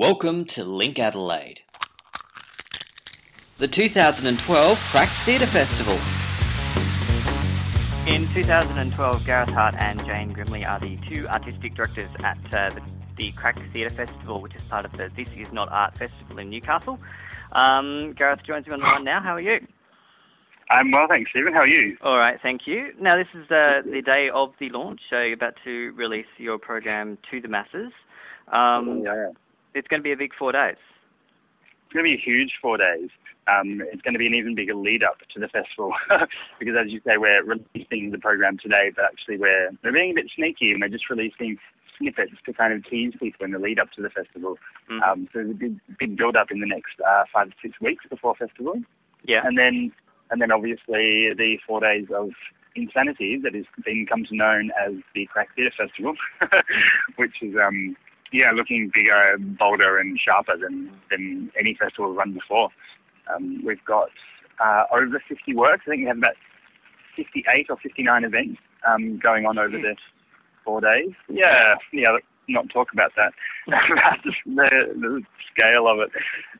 Welcome to Link Adelaide, the 2012 Crack Theatre Festival. In 2012, Gareth Hart and Jane Grimley are the two artistic directors at uh, the, the Crack Theatre Festival, which is part of the This Is Not Art Festival in Newcastle. Um, Gareth joins me on the line now. How are you? I'm well, thanks, Stephen. How are you? All right, thank you. Now, this is uh, the day of the launch, so you're about to release your program to the masses. Um, yeah. It's going to be a big four days. It's going to be a huge four days. Um, it's going to be an even bigger lead up to the festival because, as you say, we're releasing the program today, but actually we're, we're being a bit sneaky and we're just releasing snippets to kind of tease people in the lead up to the festival. Mhm. Um, so there's a big, big build up in the next uh, five to six weeks before festival, Yeah. and then and then obviously the four days of insanity that is being come to known as the Crack Theatre Festival, which is um yeah looking bigger, bolder, and sharper than than any festival run before. Um, we've got uh, over 50 works. I think we have about 58 or 59 events um, going on over the four days. Yeah, yeah. Not talk about that, about the, the scale of it.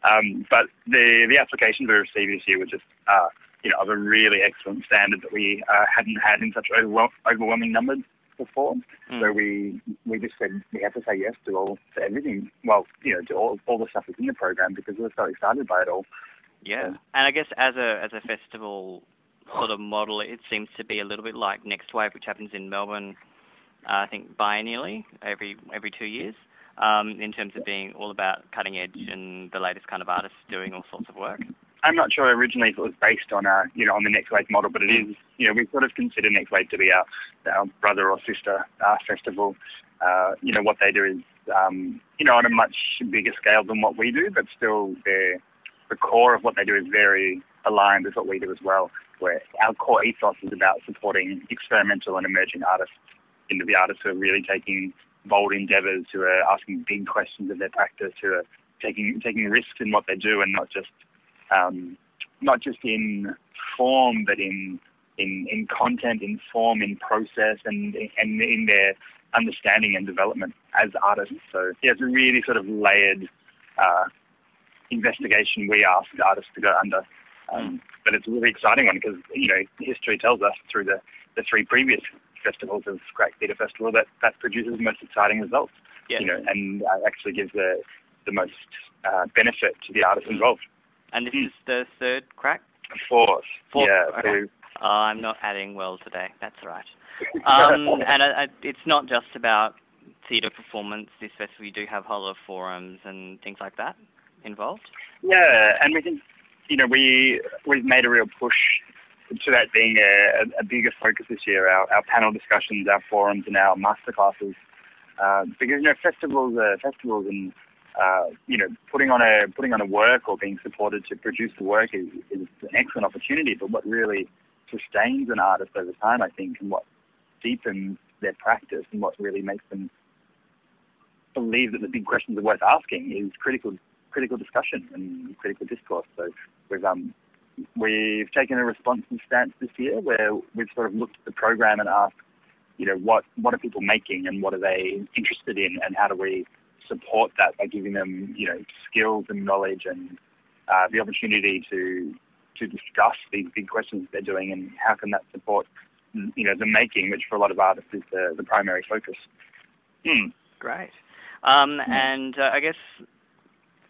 Um, but the the applications we received this year were just uh, you know of a really excellent standard that we uh, hadn't had in such overwhelming numbers before. Mm. So we we just said we had to say yes to all to everything. Well, you know, to all all the stuff that's in the program because we were so excited by it all. Yeah, and I guess as a as a festival sort of model, it seems to be a little bit like Next Wave, which happens in Melbourne, uh, I think biennially, every every two years, um, in terms of being all about cutting edge and the latest kind of artists doing all sorts of work. I'm not sure originally if it was based on a you know on the Next Wave model, but it is you know we sort of consider Next Wave to be our our brother or sister uh, festival. Uh, you know what they do is um, you know on a much bigger scale than what we do, but still they're the core of what they do is very aligned with what we do as well. Where our core ethos is about supporting experimental and emerging artists, you know, the artists who are really taking bold endeavours, who are asking big questions of their practice, who are taking taking risks in what they do, and not just um, not just in form, but in in in content, in form, in process, and and in their understanding and development as artists. So yeah, it's a really sort of layered uh, investigation we ask artists to go under. Um, but it's a really exciting one because you know history tells us through the the three previous festivals of Crack Theatre Festival that that produces the most exciting results. Yeah. You know, and uh, actually gives the the most uh, benefit to the artists involved. And this is the third crack. Fourth, Fourth, yeah. okay. So Oh, I'm not adding well today. That's right. Um, and I, I, it's not just about theatre performance. This festival, you do have whole lot of forums and things like that involved. Yeah, and we think, you know, we we've made a real push to that being a, a bigger focus this year. Our, our panel discussions, our forums, and our masterclasses, uh, because you know festivals, are festivals, and uh, you know putting on a putting on a work or being supported to produce the work is, is an excellent opportunity. But what really sustains an artist over time, I think, and what deepens their practice and what really makes them believe that the big questions are worth asking is critical critical discussion and critical discourse. So we've um we've taken a responsive stance this year where we've sort of looked at the program and asked, you know, what what are people making and what are they interested in and how do we support that by giving them, you know, skills and knowledge and uh, the opportunity to to discuss these big questions they're doing and how can that support you know the making, which for a lot of artists is the, the primary focus. Hmm. Great. Um, and uh, I guess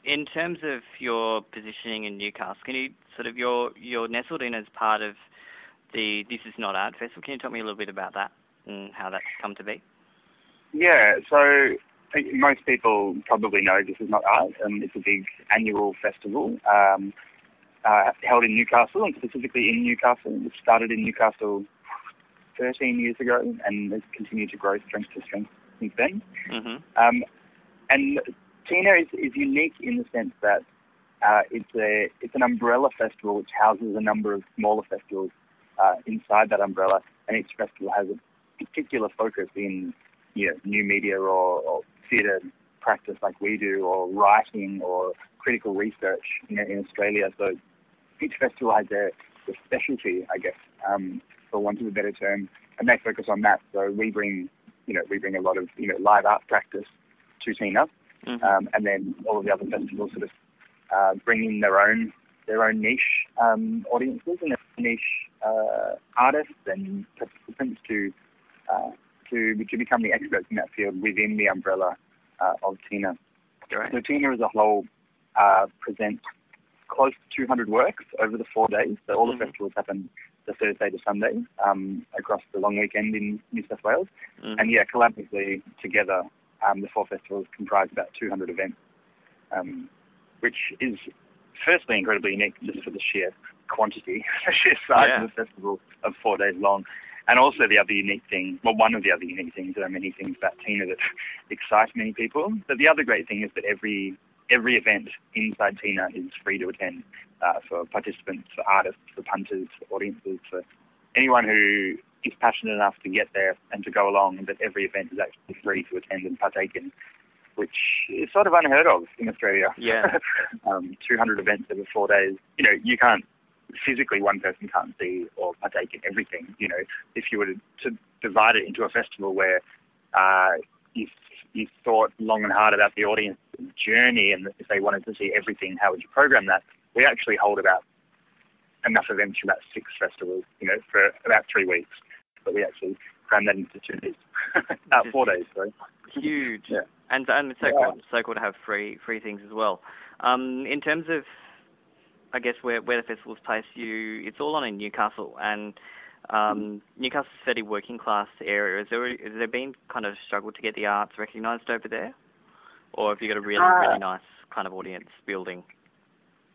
in terms of your positioning in Newcastle, can you sort of you're you're nestled in as part of the This Is Not Art Festival. Can you tell me a little bit about that and how that's come to be? Yeah, so most people probably know this is not art. Um, it's a big annual festival um, uh, held in Newcastle and specifically in Newcastle. It started in Newcastle 13 years ago and has continued to grow strength to strength since then. hmm Um, and Tina is, is unique in the sense that uh, it's a it's an umbrella festival which houses a number of smaller festivals uh, inside that umbrella, and each festival has a particular focus in you know new media or, or theatre practice like we do, or writing or critical research you know, in Australia. So each festival has their, a specialty, I guess, um, for want of a better term, and they focus on that. So we bring you know we bring a lot of you know live art practice to Tina, Mhm. um, and then all of the other festivals sort of uh, bring in their own their own niche um, audiences and their niche uh, artists and participants to uh, to to become the experts in that field within the umbrella uh, of TINA. So TINA as a whole uh, presents close to 200 works over the four days. So all the festivals happen the Thursday to Sunday um, across the long weekend in New South Wales. Mhm. And yeah, collaboratively together, um, the four festivals comprise about 200 events, um, which is firstly incredibly unique just for the sheer quantity, the sheer size Yeah. of the festival of four days long. And also the other unique thing, well, one of the other unique things, there are many things about Tina that excite many people, but the other great thing is that every every event inside Tina is free to attend uh, for participants, for artists, for punters, for audiences, for anyone who is passionate enough to get there and to go along, that every event is actually free to attend and partake in, which is sort of unheard of in Australia. Yeah. um, 200 events over four days. You know, you can't physically one person can't see or partake in everything. You know, if you were to, to divide it into a festival where uh, you you thought long and hard about the audience journey and if they wanted to see everything, how would you program that? We actually hold about enough events for about six festivals, you know, for about three weeks. But we actually cram that into two days, about four days, sorry. Huge. Yeah. And and it's so Yeah. cool, so cool to have free free things as well. Um, in terms of, I guess where where the festival's placed, you it's all on in Newcastle, and um, Newcastle's a fairly working class area. Is there has there been kind of struggle to get the arts recognised over there, or have you got a really Uh, really nice kind of audience building?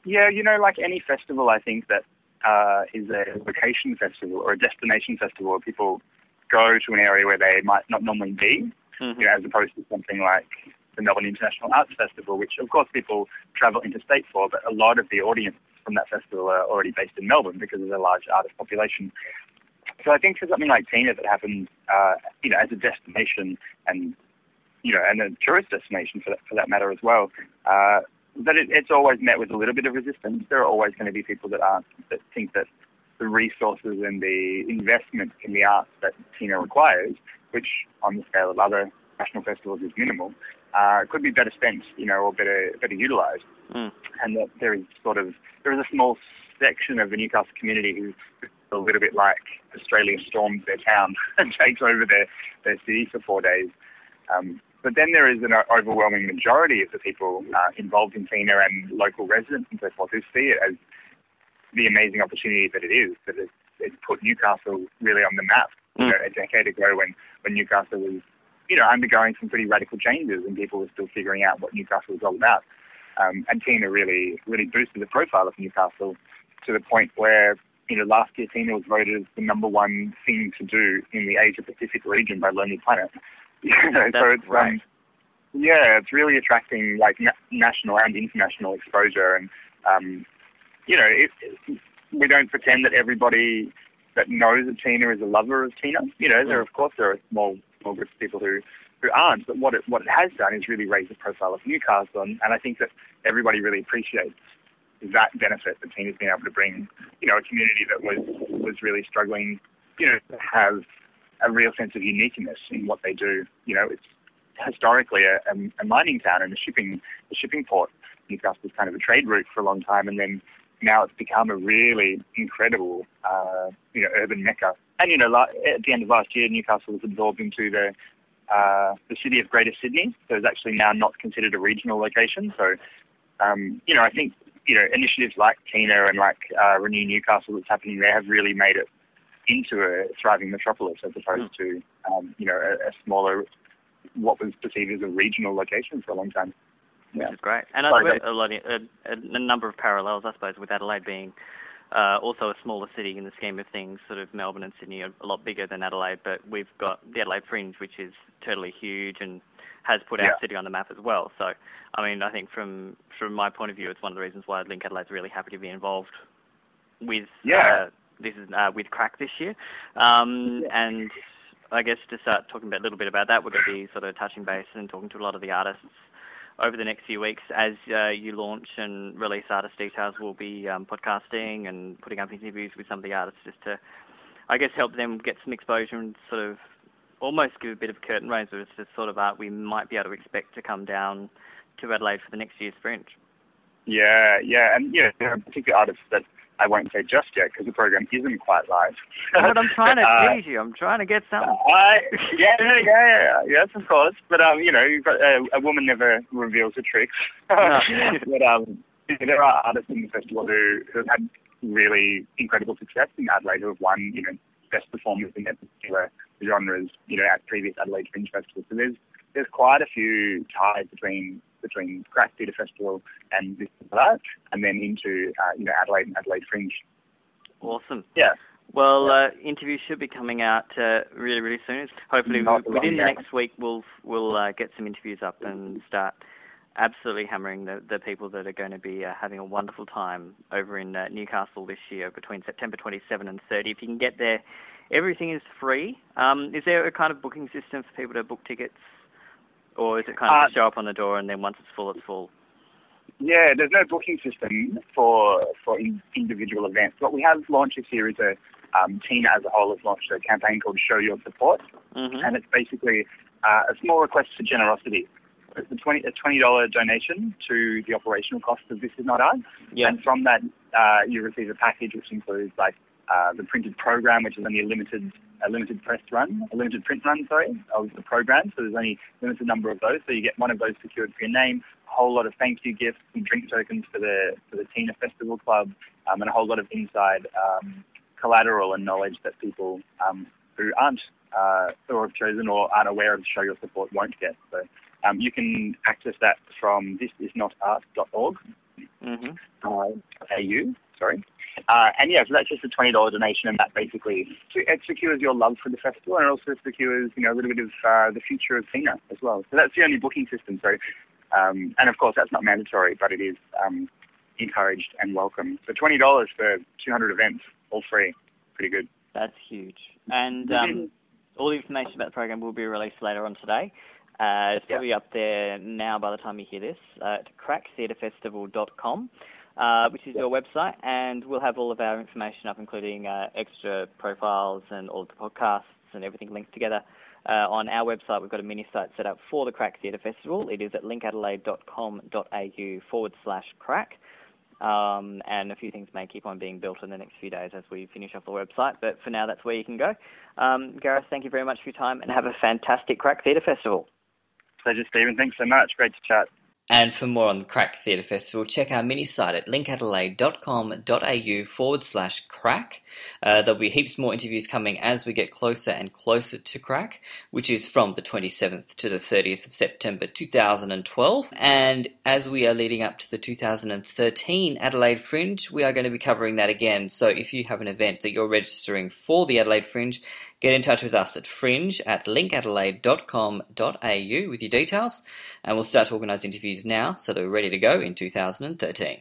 Yeah, you know, like any festival, I think that uh, is a location festival or a destination festival where people go to an area where they might not normally be, Mhm. you know, as opposed to something like the Melbourne International Arts Festival, which of course people travel interstate for, but a lot of the audience from that festival are already based in Melbourne because of the large artist population. So I think for something like Tina that happens, uh, you know, as a destination and you know, and a tourist destination for that, for that matter as well, uh, that it, it's always met with a little bit of resistance. There are always going to be people that aren't that think that the resources and the investment in the arts that Tina requires, which on the scale of other national festivals is minimal, uh, could be better spent, you know, or better better utilised. Mm. And that there is sort of there is a small section of the Newcastle community who a little bit like Australia storms their town and takes over their their city for four days. Um, but then there is an overwhelming majority of the people uh, involved in Tina and local residents and so forth who see it as the amazing opportunity that it is, that it's, it's put Newcastle really on the map. You Mm. know, a decade ago when, when Newcastle was, you know, undergoing some pretty radical changes and people were still figuring out what Newcastle was all about. Um, and Tina really, really boosted the profile of Newcastle to the point where, you know, last year Tina was voted as the number one thing to do in the Asia Pacific region by Lonely Planet. Know, so That's it's, right. um, yeah, it's really attracting like na- national and international exposure, and um, you know, it, it, we don't pretend that everybody that knows that Tina is a lover of Tina. You know, there of course there are small small groups of people who who aren't, but what it what it has done is really raise the profile of Newcastle, and, and I think that everybody really appreciates that benefit that Tina's been able to bring. You know, a community that was was really struggling, you know, to have a real sense of uniqueness in what they do. You know, it's historically a, a mining town and a shipping a shipping port. Newcastle was kind of a trade route for a long time, and then now it's become a really incredible, uh, you know, urban mecca. And you know, la- at the end of last year, Newcastle was absorbed into the uh, the city of Greater Sydney, so it's actually now not considered a regional location. So, um, you know, I think you know initiatives like Tina and like uh, Renew Newcastle that's happening there have really made it into a thriving metropolis as opposed to um, you know a, a smaller what was perceived as a regional location for a long time. Yeah. which is great. And I suppose a, lot of, a, a number of parallels, I suppose, with Adelaide being uh, also a smaller city in the scheme of things. Sort of Melbourne and Sydney are a lot bigger than Adelaide, but we've got the Adelaide Fringe, which is totally huge and has put our Yeah. city on the map as well. So, I mean, I think from from my point of view, it's one of the reasons why Link Adelaide's really happy to be involved with Yeah. uh, this is uh, with Crack this year, um, and I guess to start talking about, a little bit about that, we're going to be sort of touching base and talking to a lot of the artists over the next few weeks as uh, you launch and release artist details. We'll be um, podcasting and putting up interviews with some of the artists just to, I guess, help them get some exposure and sort of almost give a bit of curtain raiser as to sort of art we might be able to expect to come down to Adelaide for the next year's Fringe. Yeah, yeah, and yeah, there are particular artists that I won't say just yet because the program isn't quite live. but I'm trying to uh, tease you. I'm trying to get something. I, yeah, yeah, yeah, yes, of course. But um, you know, you've got, uh, a woman never reveals her tricks. No. but um, there are artists in the festival who who have had really incredible success in Adelaide who have won, you know, best performers in their particular genres, you know, at previous Adelaide Fringe festivals. So there's there's quite a few ties between between Crack Theatre Festival and this and that, and then into uh, you know Adelaide and Adelaide Fringe. Awesome. Yeah. Well, uh, interviews should be coming out uh, really, really soon. Hopefully, Not within the yeah. next week, we'll we'll uh, get some interviews up and start absolutely hammering the, the people that are going to be uh, having a wonderful time over in uh, Newcastle this year between September 27 and 30. If you can get there, everything is free. Um, is there a kind of booking system for people to book tickets, or is it kind of Uh, show up on the door and then once it's full, it's full? Yeah, there's no booking system for for in, individual events. What we have launched this year is a um, Tina as a whole has launched a campaign called Show Your Support, hmm and it's basically uh, a small request for generosity. It's a twenty a twenty dollar donation to the operational cost of This Is Not Art, Yeah. and from that uh, you receive a package which includes like uh, the printed program, which is only a limited a limited press run, a limited print run, sorry, of the program. So there's only a limited number of those. So you get one of those secured for your name, a whole lot of thank you gifts, some drink tokens for the for the Tina Festival Club, um, and a whole lot of inside um, collateral and knowledge that people um, who aren't uh, or have chosen or aren't aware of the Show Your Support won't get. So um, you can access that from thisisnotart.org hmm uh, AU, sorry. Uh, and yeah, so that's just a twenty dollar donation, and that basically it secures your love for the festival, and it also secures you know a little bit of uh, the future of Tina as well. So that's the only booking system. So, um, and of course that's not mandatory, but it is um, encouraged and welcome. So twenty dollars for two hundred events, all free, pretty good. That's huge. And um, all the information about the program will be released later on today. Uh, it's Yeah. probably up there now by the time you hear this uh, at cracktheatrefestival.com, uh, which is your website, and we'll have all of our information up, including uh, extra profiles and all of the podcasts and everything linked together. Uh, on our website, we've got a mini site set up for the Crack Theatre Festival. It is at linkadelaide.com.au forward slash crack. Um, and a few things may keep on being built in the next few days as we finish off the website. But for now, that's where you can go. Um, Gareth, thank you very much for your time and have a fantastic Crack Theatre Festival. Pleasure, Stephen. Thanks so much. Great to chat. And for more on the Crack Theatre Festival, check our mini site at linkadelaide.com.au forward slash crack. Uh, there'll be heaps more interviews coming as we get closer and closer to crack, which is from the 27th to the 30th of September 2012. And as we are leading up to the 2013 Adelaide Fringe, we are going to be covering that again. So if you have an event that you're registering for the Adelaide Fringe, get in touch with us at fringe at linkadelaide.com.au with your details, and we'll start to organise interviews now so that we're ready to go in 2013.